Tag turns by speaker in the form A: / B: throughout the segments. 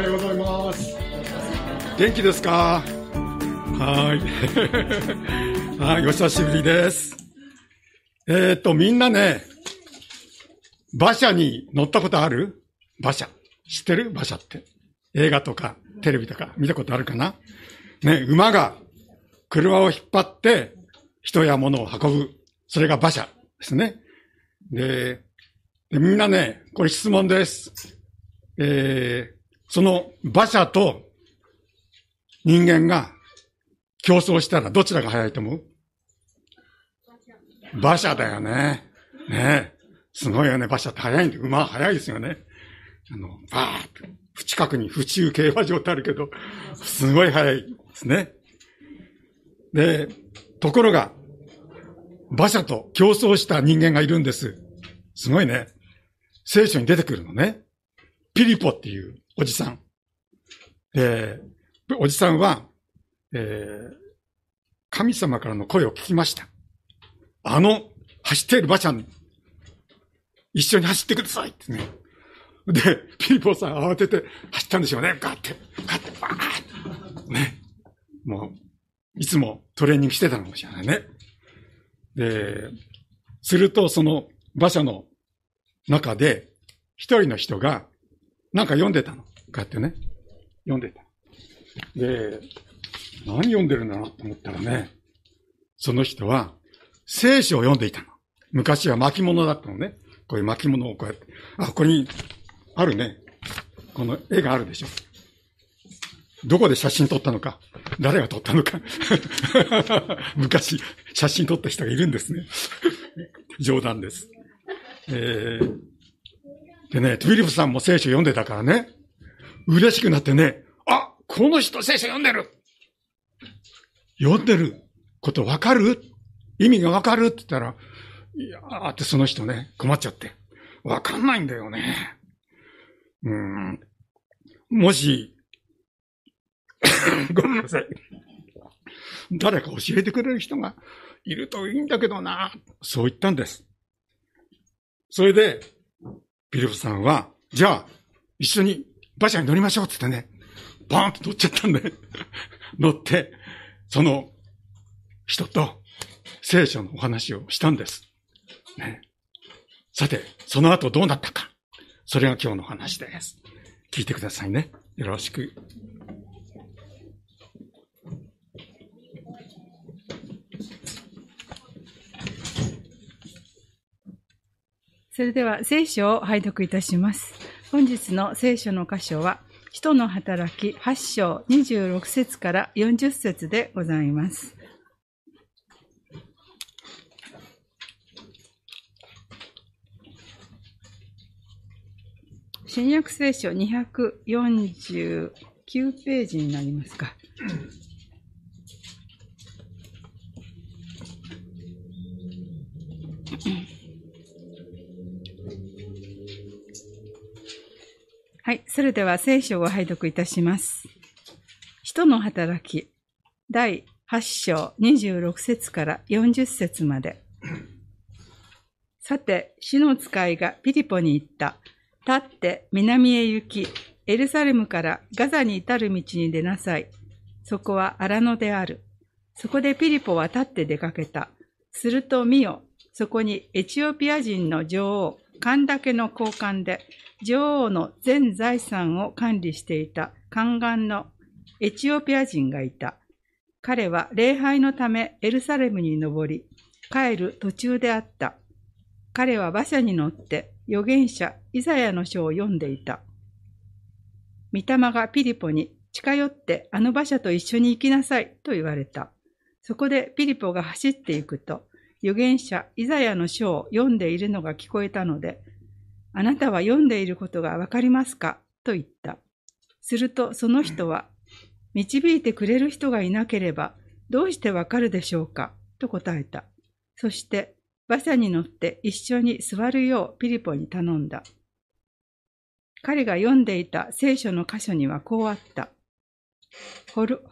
A: はようございます。元気ですか？はい。はい、お久しぶりです。えっ、と、みんなね、馬車に乗ったことある？馬車。知ってる？馬車って。映画とかテレビとか見たことあるかな？ね、馬が車を引っ張って人や物を運ぶ。それが馬車ですね。で、でみんなね、これ質問です。えー、その馬車と人間が競争したらどちらが速いと思う？馬車だよね。ねすごいよね。馬車って速いんで、馬は速いですよね。あの、バーッと、近くに府中競馬場ってあるけど、すごい速いですね。で、ところが、馬車と競争した人間がいるんです。すごいね。聖書に出てくるのね。ピリポっていうおじさん。で、おじさんは、えー、神様からの声を聞きました。あの、走っている馬車に、一緒に走ってくださいってね。で、ピリポさん慌てて走ったんでしょうね。ガッて、ガッて、バーッね。もう、いつもトレーニングしてたのかもしれないね。で、するとその馬車の中で、一人の人が、なんか読んでたの？こうやってね。読んでた。で、何読んでるんだなと思ったらね、その人は、聖書を読んでいたの。昔は巻物だったのね。こういう巻物をこうやって。あ、ここに、あるね。この絵があるでしょ。どこで写真撮ったのか。誰が撮ったのか。昔、写真撮った人がいるんですね。冗談です。えー、でね、トゥビリプさんも聖書読んでたからね、嬉しくなってね、あ、この人聖書読んでる読んでることわかる？意味がわかる？って言ったら、いやーってその人ね、困っちゃって。わかんないんだよね。うん。もし、ごめんなさい。誰か教えてくれる人がいるといいんだけどな。そう言ったんです。それで、ピリポさんは、じゃあ、一緒に馬車に乗りましょうって言ってね、バーンと乗っちゃったんで、乗って、その人と聖書のお話をしたんです。ね。さて、その後どうなったか。それが今日の話です。聞いてくださいね。よろしく。
B: それでは聖書を拝読いたします。本日の聖書の箇所は、人の働き8章26節から40節でございます。新約聖書249ページになりますか。はい。それでは聖書を拝読いたします。人の働き、第8章26節から40節まで。さて、主の使いがピリポに行った。立って南へ行き、エルサレムからガザに至る道に出なさい。そこは荒野である。そこでピリポは立って出かけた。すると見よ、そこにエチオピア人の女王、カンダケの交換で、女王の全財産を管理していた宦官のエチオピア人がいた。彼は礼拝のためエルサレムに登り、帰る途中であった。彼は馬車に乗って預言者イザヤの書を読んでいた。御霊がピリポに近寄ってあの馬車と一緒に行きなさいと言われた。そこでピリポが走っていくと、預言者イザヤの書を読んでいるのが聞こえたので、あなたは読んでいることがわかりますか？と言った。するとその人は、導いてくれる人がいなければどうしてわかるでしょうか？と答えた。そして馬車に乗って一緒に座るようピリポに頼んだ。彼が読んでいた聖書の箇所にはこうあった。ほる、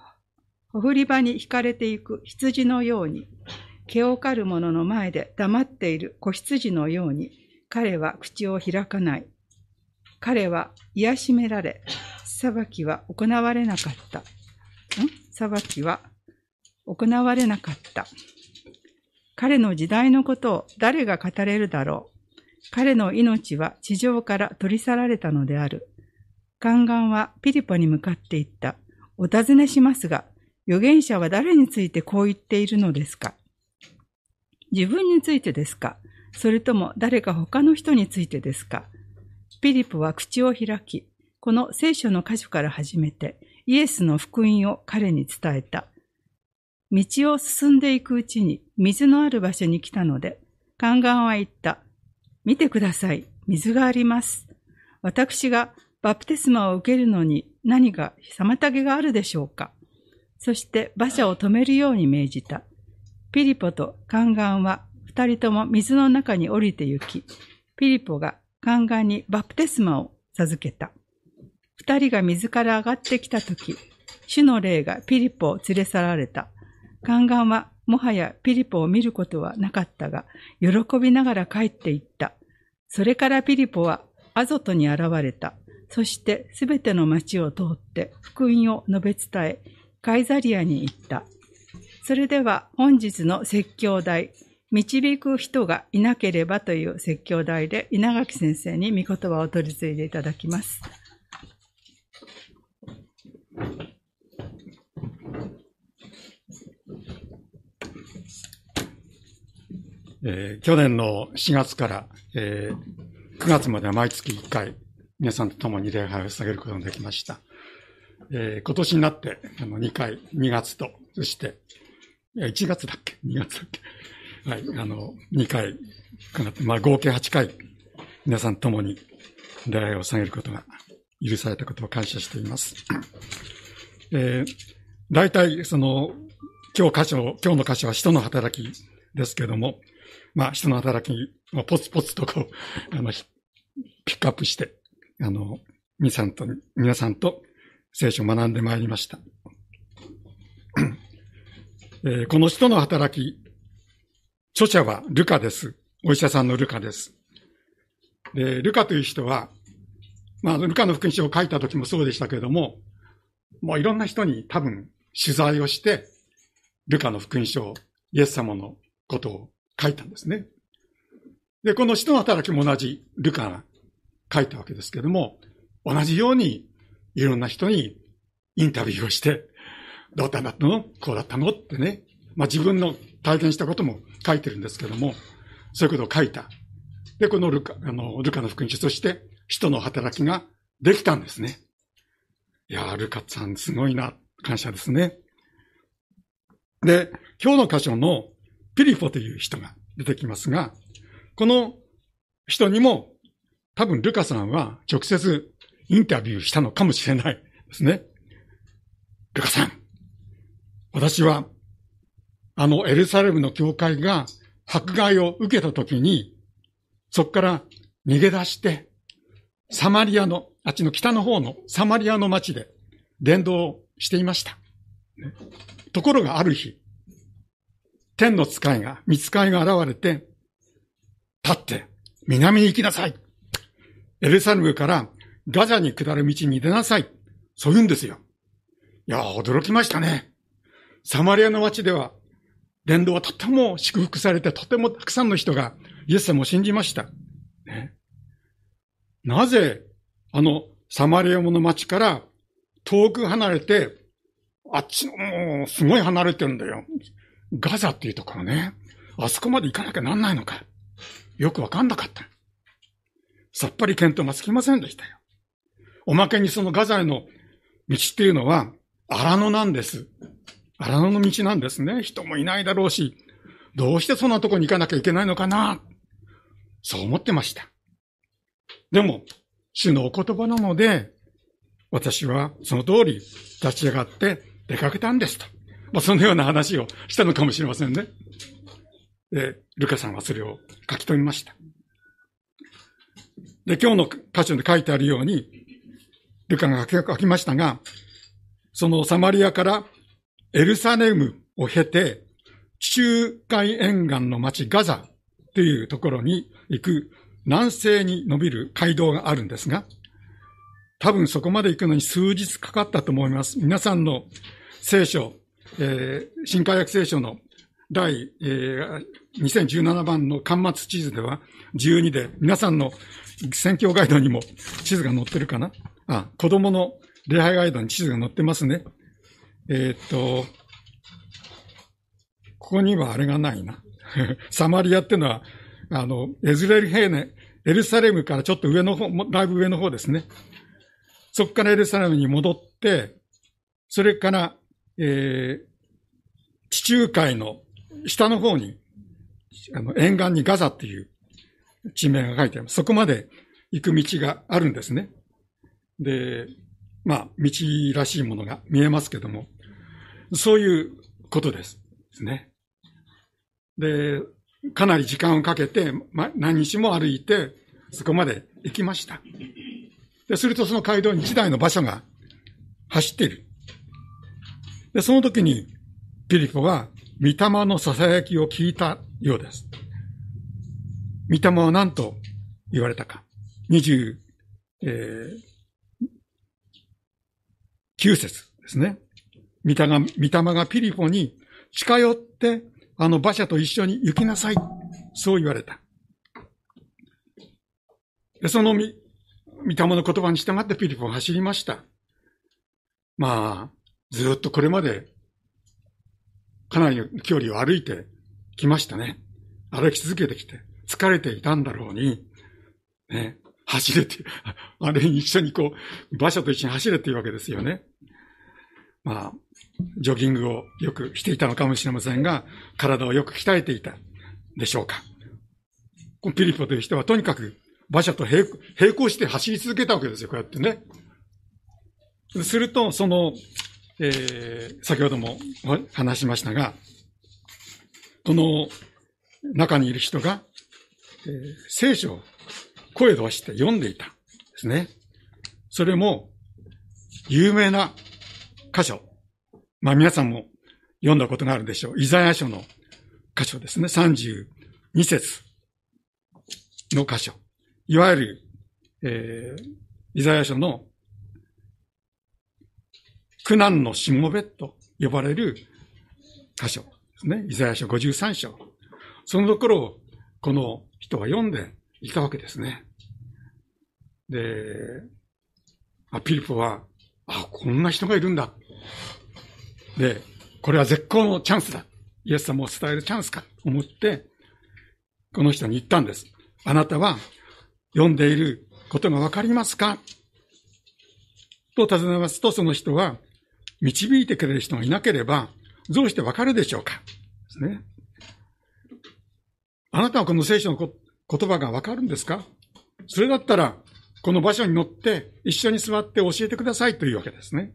B: ほふり場に引かれていく羊のように、毛を刈る者の前で黙っている子羊のように、彼は口を開かない。彼は癒しめられ、裁きは行われなかった。ん？裁きは行われなかった。彼の時代のことを誰が語れるだろう。彼の命は地上から取り去られたのである。ガンガンはピリポに向かって言った。お尋ねしますが、預言者は誰についてこう言っているのですか？自分についてですか？それとも誰か他の人についてですか？ピリポは口を開き、この聖書の箇所から始めて、イエスの福音を彼に伝えた。道を進んでいくうちに水のある場所に来たので、ガンガンは言った。見てください。水があります。私がバプテスマを受けるのに何か妨げがあるでしょうか？そして馬車を止めるように命じた。ピリポとガンガンは二人とも水の中に降りて行き、ピリポがガンガンにバプテスマを授けた。二人が水から上がってきたとき、主の霊がピリポを連れ去られた。ガンガンはもはやピリポを見ることはなかったが、喜びながら帰って行った。それからピリポはアゾトに現れた。そしてすべての町を通って福音を述べ伝え、カイザリアに行った。それでは本日の説教題、導く人がいなければという説教題で稲垣先生に御言葉を取り継いでいただきます。
A: えー去年の4月から、えー9月までは毎月1回、皆さんと共に礼拝を捧げることができました。えー今年になって、あの、2回、2月と、そして、いや1月だっけ ?2 月だっけ？はい、あの、2回、かなって、まあ、合計8回、皆さんと共に礼拝を捧げることが許されたことを感謝しています。えー、大体、その、今日箇所、今日の箇所は使徒の働きですけども、まあ、人の働きをポツポツとこう、あの、ピックアップして、あの、皆さんと、皆さんと聖書を学んでまいりました。えーこの人の働き、著者はルカです。お医者さんのルカです。で、ルカという人は、まあ、ルカの福音書を書いた時もそうでしたけれども、もういろんな人に多分取材をして、ルカの福音書、イエス様のことを書いたんですね。で、この人の働きも同じルカが書いたわけですけれども、同じようにいろんな人にインタビューをして、どうだったの？こうだったの？ってね。まあ自分の体験したことも書いてるんですけども、そういうことを書いた。で、このルカ、あの、ルカの福音書、そして人の働きができたんですね。いやー、ルカさんすごいな、感謝ですね。で、今日の箇所のピリポという人が出てきますが、この人にも多分ルカさんは直接インタビューしたのかもしれないですね。ルカさん、私はあのエルサレムの教会が迫害を受けた時に、そこから逃げ出して、サマリアの、あっちの北の方のサマリアの町で伝道していました。ところがある日、天の使いが、見使いが現れて、立って、南に行きなさい。エルサレムからガザに下る道に出なさい。そう言うんですよ。いや、驚きましたね。サマリアの町では、伝道はとても祝福されて、とてもたくさんの人がイエス様を信じました。ね、なぜ、あの、サマリアの町から遠く離れて、あっちの、もう、すごい離れてるんだよ。ガザっていうところね。あそこまで行かなきゃなんないのか。よくわかんなかった。さっぱり見当がつきませんでしたよ。おまけにそのガザへの道っていうのは、荒野なんです。荒野の道なんですね。人もいないだろうし、どうしてそんなとこに行かなきゃいけないのかな。そう思ってました。でも、主のお言葉なので、私はその通り立ち上がって出かけたんですと。まあ、そのような話をしたのかもしれませんね。で、ルカさんはそれを書き留めました。で、今日の箇所で書いてあるように、ルカが書き書きましたが、そのサマリアからエルサレムを経て、地中海沿岸の町ガザというところに行く南西に伸びる街道があるんですが、多分そこまで行くのに数日かかったと思います。皆さんの聖書、えー、新海約聖書の第、えー、2017番の端末地図では12で、皆さんの選挙ガイドにも地図が載ってるかな？あ、子供の礼拝ガイドに地図が載ってますね。えー、っと、ここにはあれがないな。サマリアっていうのは、あの、エズレルヘーネ、エルサレムからちょっと上の方、だいぶ上の方ですね。そこからエルサレムに戻って、それから、えー、地中海の下の方に、あの、沿岸にガザっていう地名が書いてあります。そこまで行く道があるんですね。で、まあ、道らしいものが見えますけども、そういうことです。ですね。で、かなり時間をかけて、ま、何日も歩いて、そこまで行きました。で、するとその街道に一台の馬車が走っている。で、その時に、ピリポは、御霊の囁きを聞いたようです。御霊は何と言われたか。29、えー、節ですね。御霊が、御霊がピリポに近寄って、あの馬車と一緒に行きなさい。そう言われた。でその御、御霊の言葉に従ってピリポは走りました。まあ、ずっとこれまで、かなりの距離を歩いてきましたね。歩き続けてきて、疲れていたんだろうに、ね、走れて、あれに一緒にこう、馬車と一緒に走れっていうわけですよね。まあ、ジョギングをよくしていたのかもしれませんが、体をよく鍛えていたでしょうか。このピリポという人はとにかく馬車と並行して走り続けたわけですよ、こうやってね。すると、その、えー、先ほども話しましたが、この中にいる人が、えー、聖書を声を出して読んでいたですね。それも、有名な箇所。まあ皆さんも読んだことがあるでしょう。イザヤ書の箇所ですね。32節の箇所。いわゆる、えー、イザヤ書の苦難のしもべと呼ばれる箇所ですね。イザヤ書53章。そのところをこの人は読んでいたわけですね。で、あピリポは、あ、こんな人がいるんだ。で、これは絶好のチャンスだ。イエス様を伝えるチャンスかと思って、この人に言ったんです。あなたは読んでいることがわかりますか？と尋ねますと、その人は、導いてくれる人がいなければ、どうしてわかるでしょうか？ですね。あなたはこの聖書の言葉がわかるんですか？それだったら、この場所に乗って一緒に座って教えてくださいというわけですね。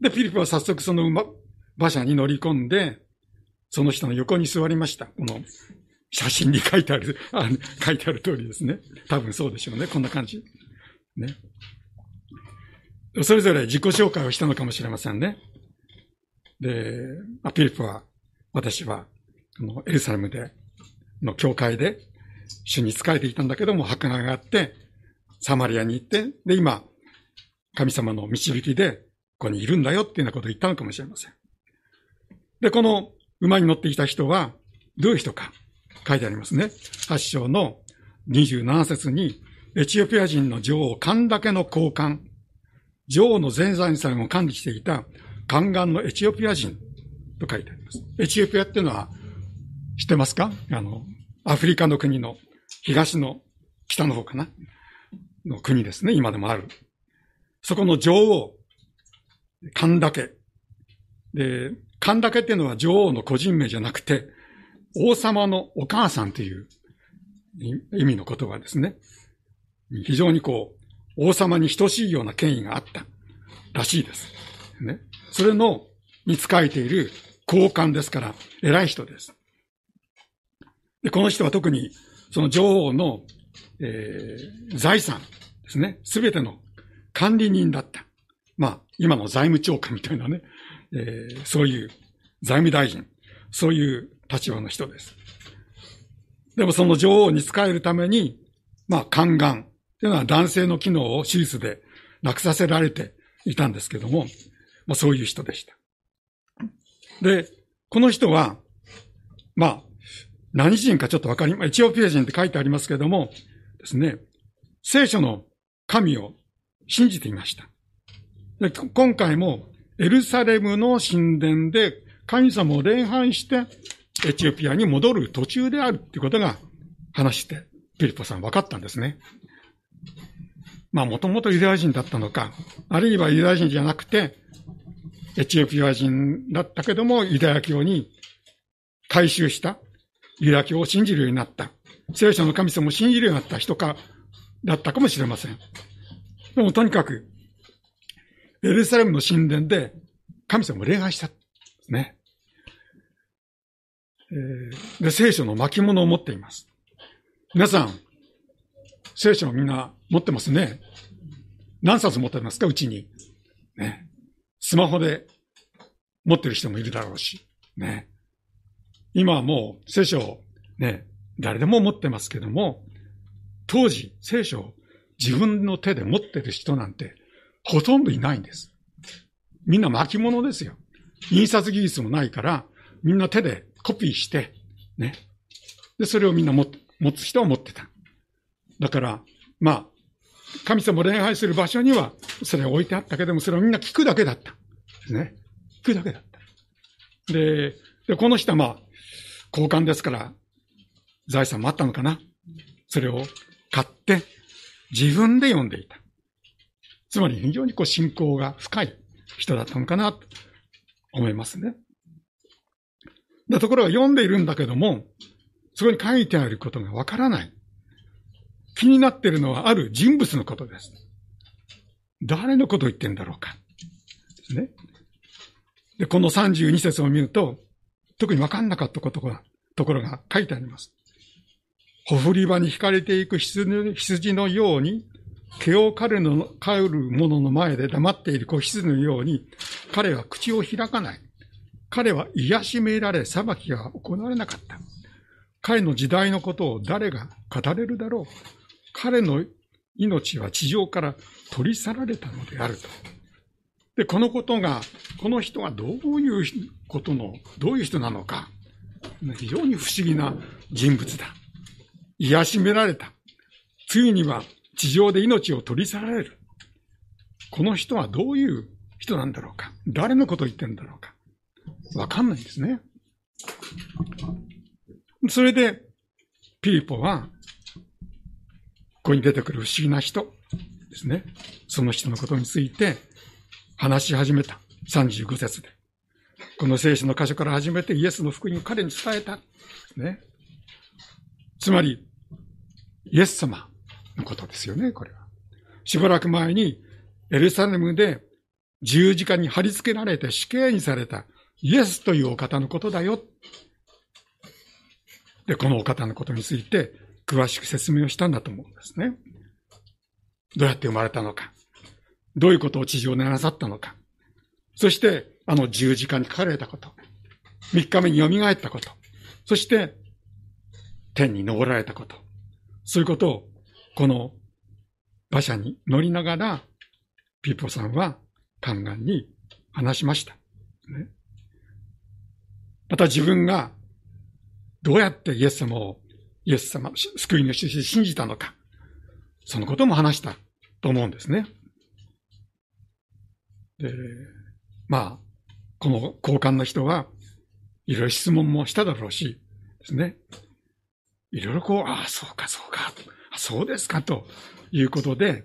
A: で、ピリピは早速その馬車に乗り込んで、その人の横に座りました。この写真に書いてある、あ書いてある通りですね。多分そうでしょうね。こんな感じ。ね。それぞれ自己紹介をしたのかもしれませんね。で、アピリプは、私は、このエルサレムで、の教会で、主に仕えていたんだけども、墓があって、サマリアに行って、で、今、神様の導きで、ここにいるんだよっていうようなことを言ったのかもしれません。で、この馬に乗ってきた人は、どういう人か。書いてありますね。8章の27節に、エチオピア人の女王、神だけの交換、女王の全財産を管理していた宦官のエチオピア人と書いてあります。エチオピアっていうのは、知ってますか？あの、アフリカの国の東の北の方かな？の国ですね。今でもある。そこの女王、神だけ。で、神だけっていうのは女王の個人名じゃなくて、王様のお母さんという意味の言葉ですね。非常にこう、王様に等しいような権威があったらしいです。ね。それの、に仕えている高官ですから、偉い人です。で、この人は特に、その女王の、えー、財産ですね。すべての管理人だった。まあ、今の財務長官みたいなね、えー、そういう財務大臣、そういう立場の人です。でもその女王に仕えるために、まあ、宦官、というのは男性の機能を手術でなくさせられていたんですけども、まあそういう人でした。で、この人は、まあ、何人かちょっとわかり、エチオピア人って書いてありますけども、ですね、聖書の神を信じていました。で今回もエルサレムの神殿で神様を礼拝してエチオピアに戻る途中であるっていうことが話して、ピリポさん分かったんですね。まあもともとユダヤ人だったのか、あるいはユダヤ人じゃなくて、エチオピア人だったけども、ユダヤ教に改宗したユダヤ教を信じるようになった。聖書の神様を信じるようになった人か、だったかもしれません。でもとにかく、エルサレムの神殿で神様を礼拝した。ね。えー、で、聖書の巻物を持っています。皆さん、聖書をみんな持ってますね。何冊持ってますか？うちに。ね。スマホで持ってる人もいるだろうし。ね。今はもう聖書をね、誰でも持ってますけども、当時聖書を自分の手で持ってる人なんてほとんどいないんです。みんな巻物ですよ。印刷技術もないから、みんな手でコピーして、ね。で、それをみんな持つ人は持ってた。だから、まあ、神様を礼拝する場所には、それを置いてあったけども、それをみんな聞くだけだった。ですね。聞くだけだった。で、でこの人はまあ、交換ですから、財産もあったのかな。それを買って、自分で読んでいた。つまり非常にこう信仰が深い人だったのかなと思いますね。でところが読んでいるんだけども、そこに書いてあることがわからない。気になっているのはある人物のことです。誰のことを言ってんだろうか。ですね。で、この32節を見ると、特にわかんなかったことが、ところが書いてあります。ほふり場に惹かれていく羊のように、毛を刈るの、刈る者の前で黙っている子羊のように、彼は口を開かない。彼は癒しめられ、裁きが行われなかった。彼の時代のことを誰が語れるだろう。彼の命は地上から取り去られたのであると。で、このことが、この人がどういうことの、どういう人なのか、非常に不思議な人物だ。癒しめられた。ついには地上で命を取り去られる。この人はどういう人なんだろうか。誰のことを言ってるんだろうか。わかんないんですね。それで、ピリポは、ここに出てくる不思議な人ですね。その人のことについて話し始めた。35節で。この聖書の箇所から始めてイエスの福音を彼に伝えた。ね。つまり、イエス様のことですよね、これは。しばらく前にエルサレムで十字架に貼り付けられて死刑にされたイエスというお方のことだよ。で、このお方のことについて詳しく説明をしたんだと思うんですね。どうやって生まれたのか。どういうことを地上でなさったのか。そして、あの十字架に書かれたこと。三日目に蘇ったこと。そして、天に昇られたこと。そういうことを、この馬車に乗りながら、ピーポさんは宦官に話しました。ね、また自分がどうやってイエス様を、イエス様、救い主として信じたのか。そのことも話したと思うんですね。で、まあ、この交換の人は、いろいろ質問もしただろうし、ですね。いろいろこう、ああ、そうか、そうか、そうですか、ということで、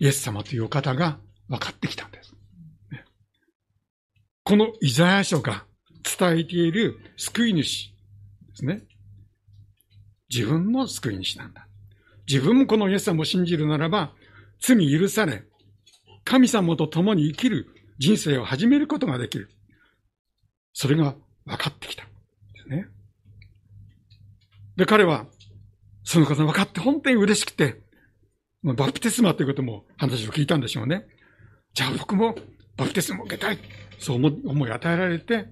A: イエス様というお方が分かってきたんです。このイザヤ書が伝えている救い主ですね。自分の救い主なんだ。自分もこのイエス様を信じるならば、罪許され、神様と共に生きる人生を始めることができる。それが分かってきた。ですね。で、彼は、そのことが分かって本当に嬉しくて、バプテスマということも話を聞いたんでしょうね。じゃあ僕もバプテスマを受けたい。そう思い与えられて、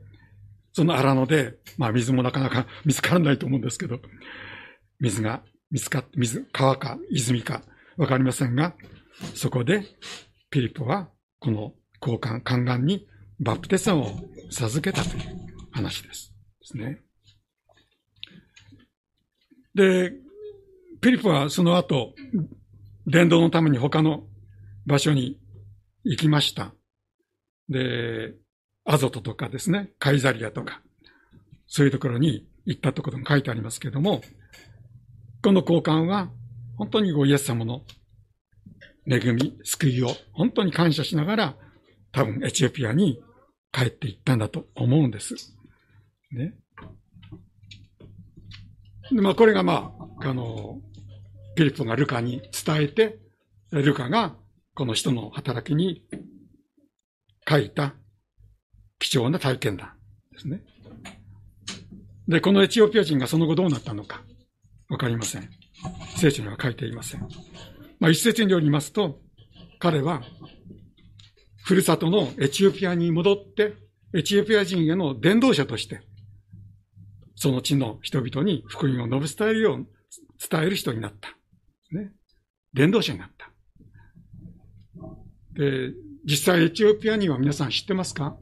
A: その荒野で、まあ水もなかなか 見つからないと思うんですけど、水が水か、水、川か泉かわかりませんが、そこでピリポはこの交換、宦官にバプテスマを授けたという話です。ですね。で、ピリポはその後、伝道のために他の場所に行きました。で、アゾトとかですね、カイザリアとか、そういうところに行ったところも書いてありますけれども、この交換は本当にごイエス様の恵み、救いを本当に感謝しながら、多分エチオピアに帰っていったんだと思うんです。ね。でまあ、これがまあ、あの、ピリポがルカに伝えて、ルカがこの人の働きに書いた貴重な体験談ですね。で、このエチオピア人がその後どうなったのか、わかりません。聖書には書いていません。まあ、一説によりますと、彼は、ふるさとのエチオピアに戻って、エチオピア人への伝道者として、その地の人々に福音を述べ伝えるよう、伝える人になった。ね。伝道者になった。で、実際エチオピアには皆さん知ってますか？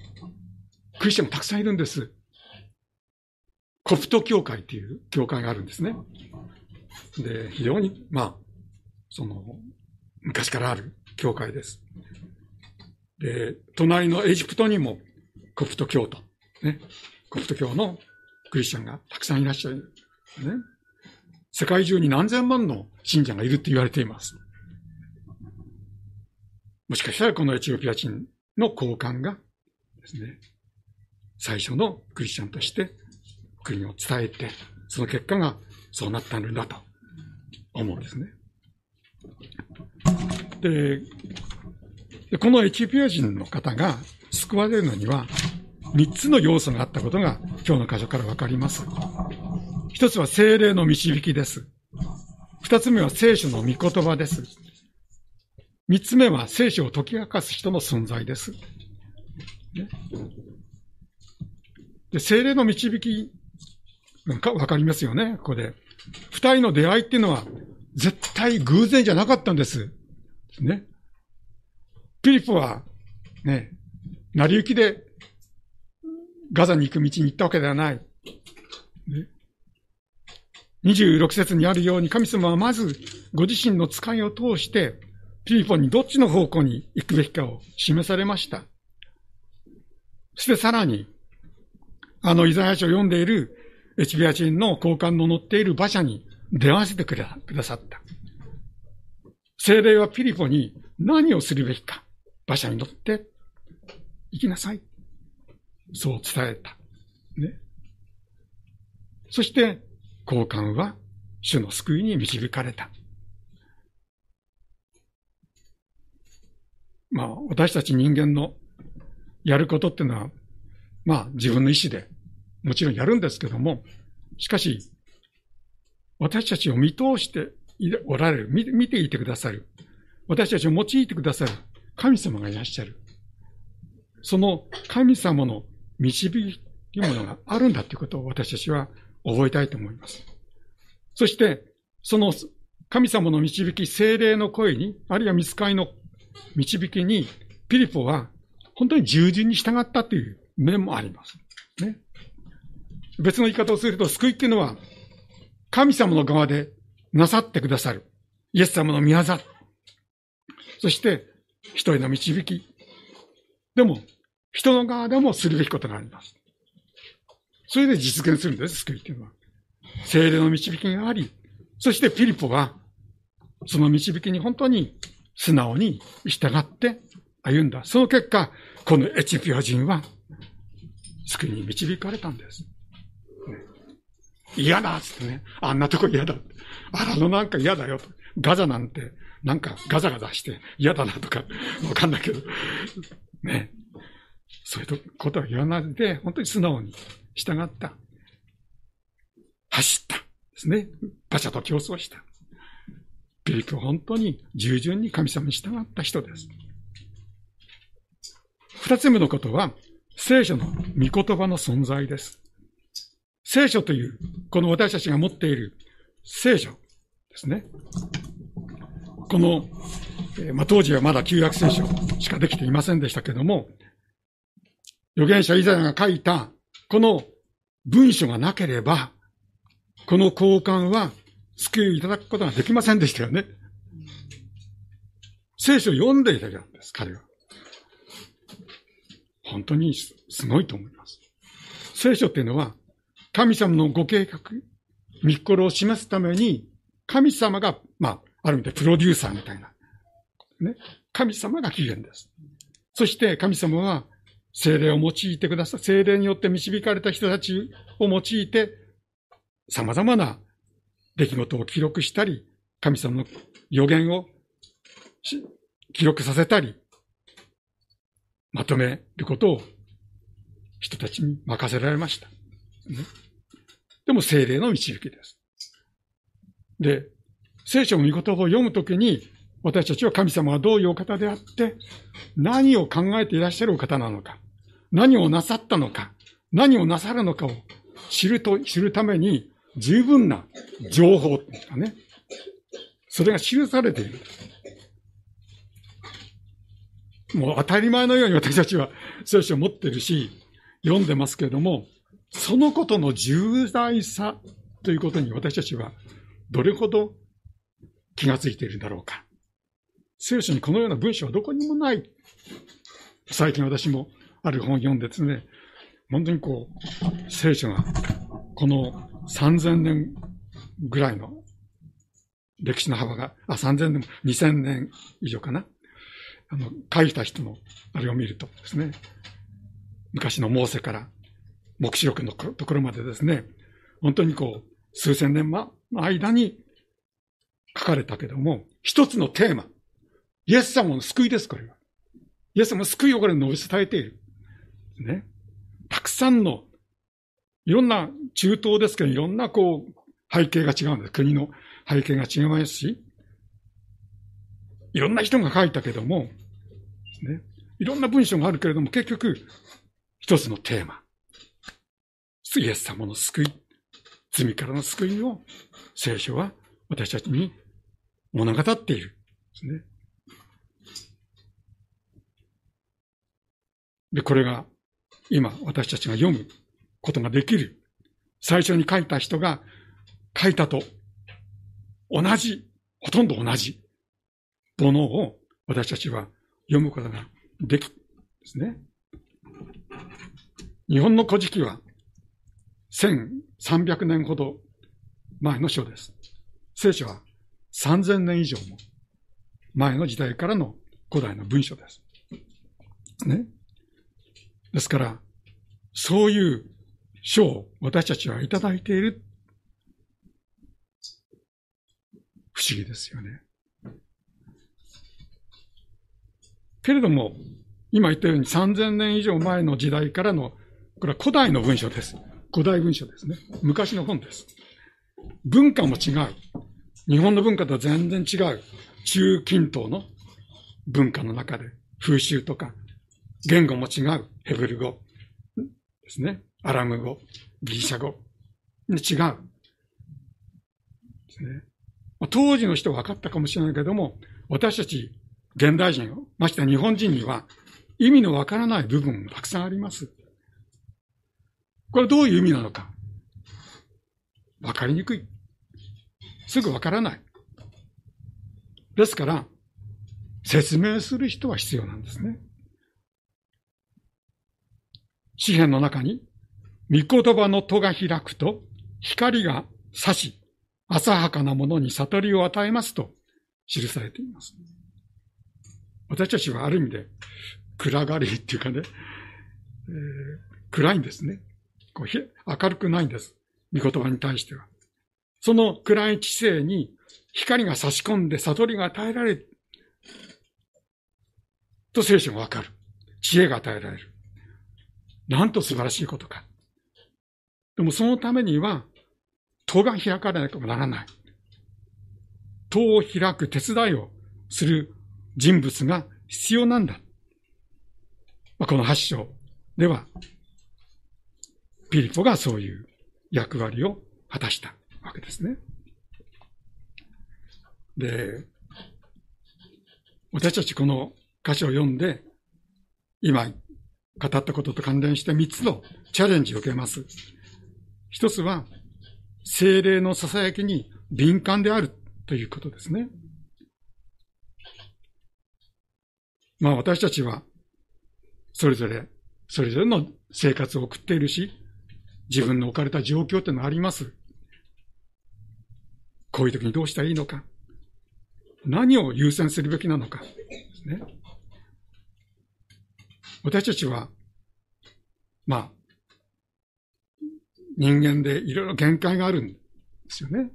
A: クリスチャンもたくさんいるんです。コプト教会っていう教会があるんですね。で、非常に、まあ、その、昔からある教会です。で、隣のエジプトにもコプト教徒、ね、コプト教のクリスチャンがたくさんいらっしゃる。ね。世界中に何千万の信者がいるって言われています。もしかしたらこのエチオピア人の交換がですね、最初のクリスチャンとして国を伝えて、その結果がそうなったんだと思うんですね。で、このエチオピア人の方が救われるのには、三つの要素があったことが今日の箇所からわかります。一つは精霊の導きです。二つ目は聖書の御言葉です。三つ目は聖書を解き明かす人の存在です。ね、で精霊の導きなんか、わかりますよね、ここで。二人の出会いっていうのは絶対偶然じゃなかったんです。ね。ピリポは、ね、成り行きでガザに行く道に行ったわけではない。26節にあるように神様はまずご自身の使いを通してピリポにどっちの方向に行くべきかを示されました。そしてさらに、あのイザヤ書を読んでいるエチビア人の交換の乗っている馬車に出会わせてくださった。精霊はピリポに何をするべきか、馬車に乗って行きなさい。そう伝えた。ね。そして、交換は主の救いに導かれた。まあ、私たち人間のやることっていうのは、まあ、自分の意思でもちろんやるんですけども、しかし、私たちを見通しておられる、見ていてくださる、私たちを用いてくださる神様がいらっしゃる。その神様の導きというものがあるんだということを私たちは覚えたいと思います。そして、その神様の導き、精霊の声に、あるいは見つかりの導きに、ピリポは本当に従順に従ったという面もあります。ね。別の言い方をすると、救いっていうのは、神様の側でなさってくださる。イエス様の御業。そして、人への導き。でも、人の側でもするべきことがあります。それで実現するんです、救いっていうのは。精霊の導きがあり、そしてピリポは、その導きに本当に素直に従って歩んだ。その結果、このエチピア人は救いに導かれたんです。嫌だっつってね。あんなとこ嫌だ。あらのなんか嫌だよと。ガザなんて、なんかガザガザして嫌だなとか、わかんないけど。ね。そういうことは言わないで、本当に素直に従った。走った。ですね。馬車と競争した。ピリピは本当に従順に神様に従った人です。二つ目のことは、聖書の御言葉の存在です。聖書という、この私たちが持っている聖書、ですね。この、えー、まあ、当時はまだ旧約聖書しかできていませんでしたけども、預言者イザヤが書いたこの文書がなければ、この交換は救いいただくことができませんでしたよね。聖書を読んでいただんです、彼は。本当にすごいと思います。聖書っていうのは、神様のご計画、見心を示すために、神様が、まあ、ある意味でプロデューサーみたいな。ね。神様が起源です。そして神様は精霊を用いてください。精霊によって導かれた人たちを用いて、様々な出来事を記録したり、神様の予言を記録させたり、まとめることを人たちに任せられました。ね、でも精霊の導きです。で、聖書の御言葉を読むときに、私たちは神様はどういうお方であって、何を考えていらっしゃるお方なのか、何をなさったのか、何をなさるのかを知ると、知るために十分な情報ですかね。それが記されている。もう当たり前のように私たちは聖書を持ってるし、読んでますけれども、そのことの重大さということに私たちはどれほど気がついているんだろうか。聖書にこのような文章はどこにもない。最近私もある本を読んでですね、本当にこう、聖書がこの3000年ぐらいの歴史の幅が、あ、3000年、2000年以上かな。あの、書いた人のあれを見るとですね、昔のモーセから目視録のところまでですね、本当にこう、数千年の間に書かれたけども、一つのテーマ。イエス様の救いです、これは。イエス様の救いをこれ述べ伝えている。ね。たくさんの、いろんな中東ですけど、いろんなこう、背景が違うんです。国の背景が違いますし、いろんな人が書いたけども、ね。いろんな文章があるけれども、結局、一つのテーマ。イエス様の救い、罪からの救いを聖書は私たちに物語っているですね。で、これが今私たちが読むことができる。最初に書いた人が書いたと同じ、ほとんど同じものを私たちは読むことができですね。日本の古事記は1300年ほど前の書です。聖書は3000年以上も前の時代からの古代の文書です。ね。ですから、そういう書を私たちはいただいている。不思議ですよね。けれども、今言ったように3000年以上前の時代からの、これは古代の文書です。古代文書ですね。昔の本です。文化も違う。日本の文化とは全然違う。中近東の文化の中で、風習とか、言語も違う。ヘブル語ですね。アラム語、ギリシャ語。違う。ですね。当時の人は分かったかもしれないけども、私たち現代人、まして日本人には意味のわからない部分もたくさんあります。これどういう意味なのか。わかりにくい。すぐわからない。ですから、説明する人は必要なんですね。詩篇の中に、御言葉の戸が開くと、光が差し、浅はかなものに悟りを与えますと記されています。私たちはある意味で暗がりっていうかね、えー、暗いんですね。こう明るくないんです。御言葉に対しては。その暗い知性に光が差し込んで悟りが与えられる。と聖書がわかる。知恵が与えられる。なんと素晴らしいことか。でもそのためには、戸が開かれなければならない。戸を開く手伝いをする人物が必要なんだ。まあ、この8章では、ピリポがそういう役割を果たしたわけですね。で、私たちこの歌詞を読んで、今語ったことと関連して3つのチャレンジを受けます。一つは、精霊の囁きに敏感であるということですね。まあ私たちは、それぞれ、それぞれの生活を送っているし、自分の置かれた状況ってのはあります。こういう時にどうしたらいいのか。何を優先するべきなのか。ね。私たちは、まあ、人間でいろいろ限界があるんですよね。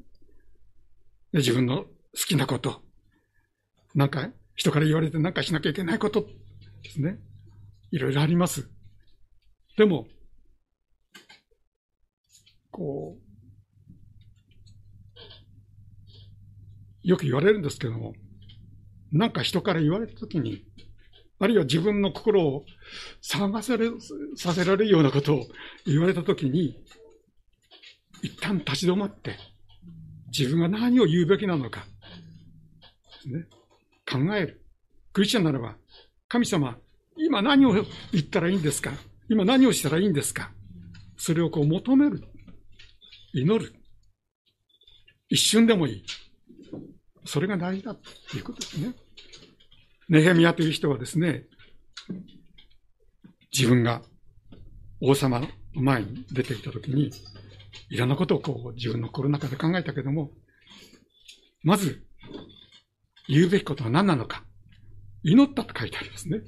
A: で自分の好きなこと、なんか人から言われてなんかしなきゃいけないことですね。いろいろあります。でも、こう、よく言われるんですけども、なんか人から言われたときに、あるいは自分の心を騒がせれ、させられるようなことを言われたときに、一旦立ち止まって、自分が何を言うべきなのか、ね、考える。クリスチャンならば、神様、今何を言ったらいいんですか？今何をしたらいいんですか？それをこう求める。祈る。一瞬でもいい。それが大事だということですね。ネヘミヤという人はですね、自分が王様の前に出ていたときに、いろんなことをこう自分の心の中で考えたけども、まず、言うべきことは何なのか。祈ったと書いてありますね。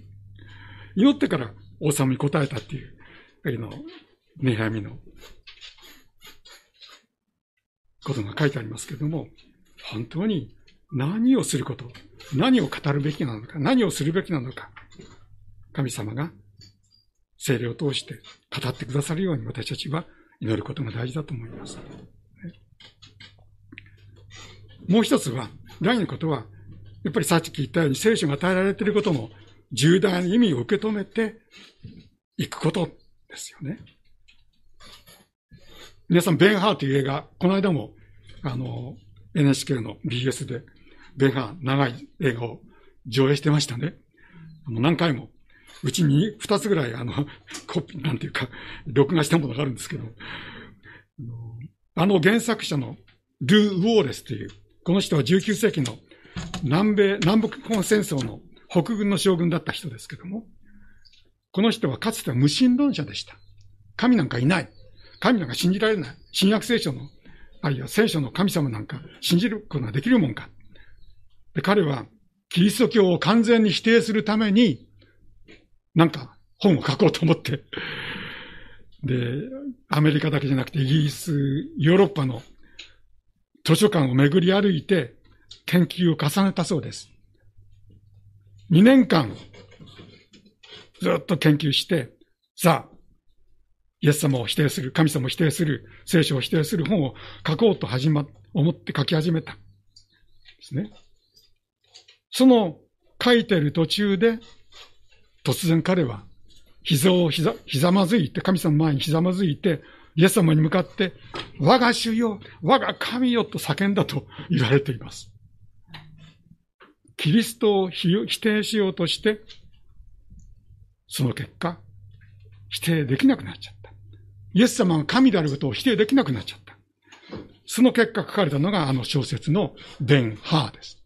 A: 祈ってから王様に答えたっていう、あの、ネヘミのことが書いてありますけれども、本当に何をすること、何を語るべきなのか、何をするべきなのか、神様が精霊を通して語ってくださるように私たちは祈ることが大事だと思います。もう一つは、第二のことは、やっぱりさっき言ったように聖書が与えられていることも重大な意味を受け止めていくことですよね。皆さん、ベンハーという映画、この間も、あの、NHK の BS で、ベンハー長い映画を上映してましたね。あの何回も。うちに二つぐらい、あの、コピー、なんていうか、録画したものがあるんですけど、あの原作者のルー・ウォーレスという、この人は19世紀の南米、南北本戦争の北軍の将軍だった人ですけども、この人はかつては無神論者でした。神なんかいない。神なんか信じられない。新約聖書の、あるいは聖書の神様なんか信じることができるもんか。彼は、キリスト教を完全に否定するために、なんか本を書こうと思って、で、アメリカだけじゃなくてイギリス、ヨーロッパの図書館を巡り歩いて研究を重ねたそうです。2年間、ずっと研究して、さあ、イエス様を否定する、神様を否定する、聖書を否定する本を書こうと始ま、思って書き始めた。ですね。その書いてる途中で、突然彼は、膝をひざ、ひざまずいて、神様の前にひざまずいて、イエス様に向かって、我が主よ、我が神よと叫んだと 言われています。キリストを否定しようとして、その結果、否定できなくなっちゃった。イエス様が神であることを否定できなくなっちゃった。その結果書かれたのがあの小説のベン・ハーです。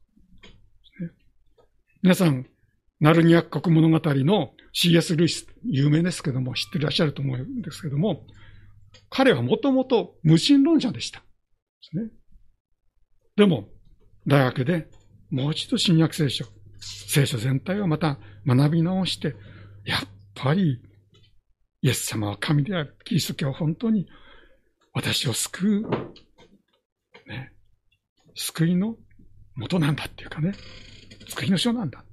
A: 皆さん、ナルニア国物語の C.S. ルイス、有名ですけども、知ってらっしゃると思うんですけども、彼はもともと無神論者でした。ですね。でも、大学でもう一度新約聖書、聖書全体をまた学び直して、やっぱり、イエス様は神である。キリスト教は本当に私を救う、ね、救いの元なんだっていうかね、救いの書なんだ。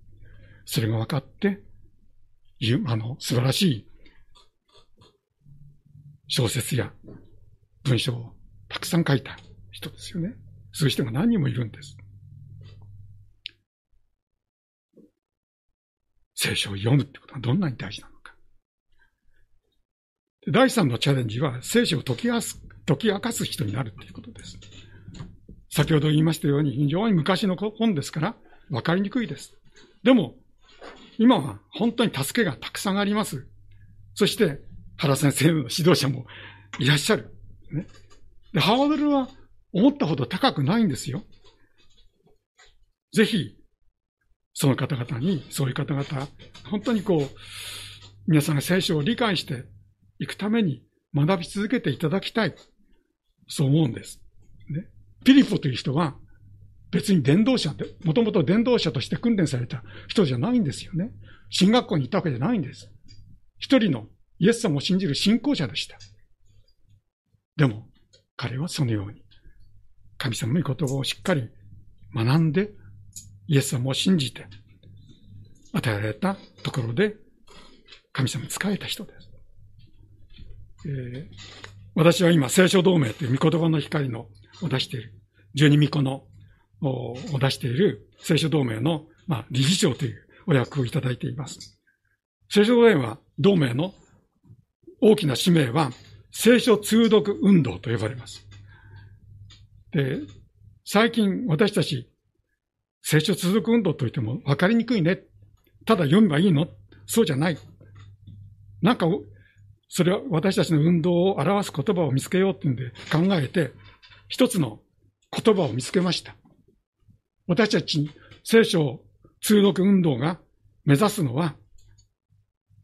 A: それが分かって、あの、素晴らしい小説や文章をたくさん書いた人ですよね。そういう人が何人もいるんです。聖書を読むってことがどんなに大事なのか。第三のチャレンジは聖書を解き明す解き明かす人になるっていうことです。先ほど言いましたように非常に昔の本ですから分かりにくいです。でも、今は本当に助けがたくさんあります。そして、原先生の指導者もいらっしゃる。ね、でハードルは思ったほど高くないんですよ。ぜひ、その方々に、そういう方々、本当にこう、皆さんが聖書を理解していくために学び続けていただきたい。そう思うんです。ね。ピリポという人は、別に伝道者って、もともと伝道者として訓練された人じゃないんですよね。進学校に行ったわけじゃないんです。一人のイエス様を信じる信仰者でした。でも、彼はそのように、神様の言葉をしっかり学んで、イエス様を信じて、与えられたところで、神様に仕えた人です。えー、私は今、聖書同盟という御言葉の光のを出している、十二御子のを出している聖書同盟の、まあ、理事長というお役をいただいています。聖書同盟は、同盟の大きな使命は、聖書通読運動と呼ばれます。で、最近私たち、聖書通読運動といっても分かりにくいね。ただ読めばいいのそうじゃない。なんか、それは私たちの運動を表す言葉を見つけようっていうんで考えて、一つの言葉を見つけました。私たち聖書通読運動が目指すのは、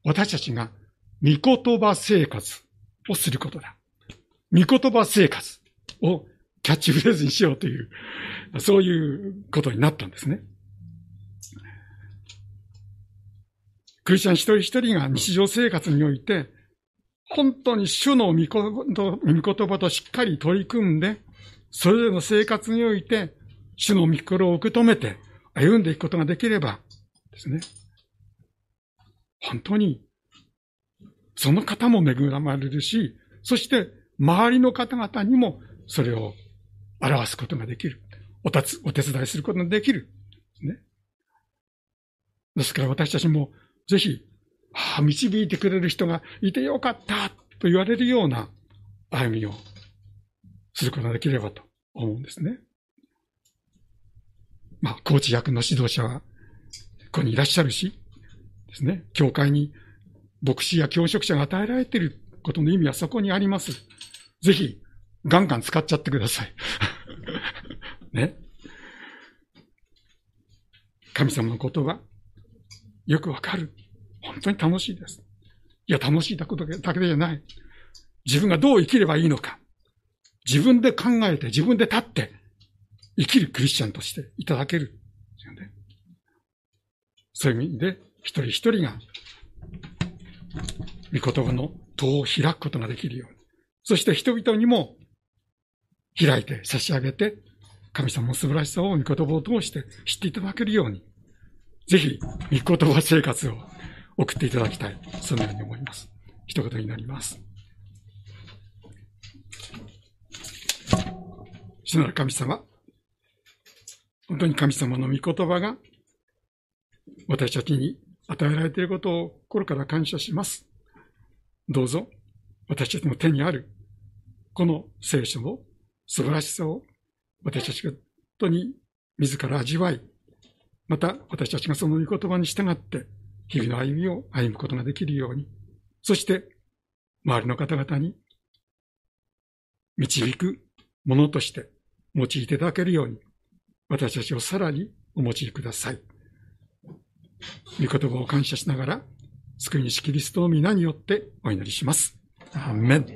A: 私たちが御言葉生活をすることだ。御言葉生活をキャッチフレーズにしようという、そういうことになったんですね。クリスチャン一人一人が日常生活において、本当に主の御言葉としっかり取り組んで、それぞれの生活において、主の御心を受け止めて歩んでいくことができればですね。本当に、その方も恵まれるし、そして周りの方々にもそれを表すことができる。おたつ、お手伝いすることができる。ね。ですから私たちもぜひ、ああ、導いてくれる人がいてよかったと言われるような歩みをすることができればと思うんですね。まあ、コーチ役の指導者は、ここにいらっしゃるし、ですね、教会に牧師や教職者が与えられていることの意味はそこにあります。ぜひ、ガンガン使っちゃってください。ね。神様の言葉、よくわかる。本当に楽しいです。いや、楽しいだけだけじゃない。自分がどう生きればいいのか。自分で考えて、自分で立って、生きるクリスチャンとしていただける。そういう意味で、一人一人が、御言葉の戸を開くことができるように。そして人々にも開いて差し上げて、神様の素晴らしさを御言葉を通して知っていただけるように、ぜひ、御言葉生活を送っていただきたい。そのように思います。一言になります。主なる神様、本当に神様の御言葉が私たちに与えられていることを心から感謝します。どうぞ私たちの手にあるこの聖書の素晴らしさを私たちが本当に自ら味わい、また私たちがその御言葉に従って日々の歩みを歩むことができるように、そして周りの方々に導くものとして用いていただけるように、私たちをさらにお持ちください。御言葉を感謝しながら、救い主キリストの皆によってお祈りします。アーメン。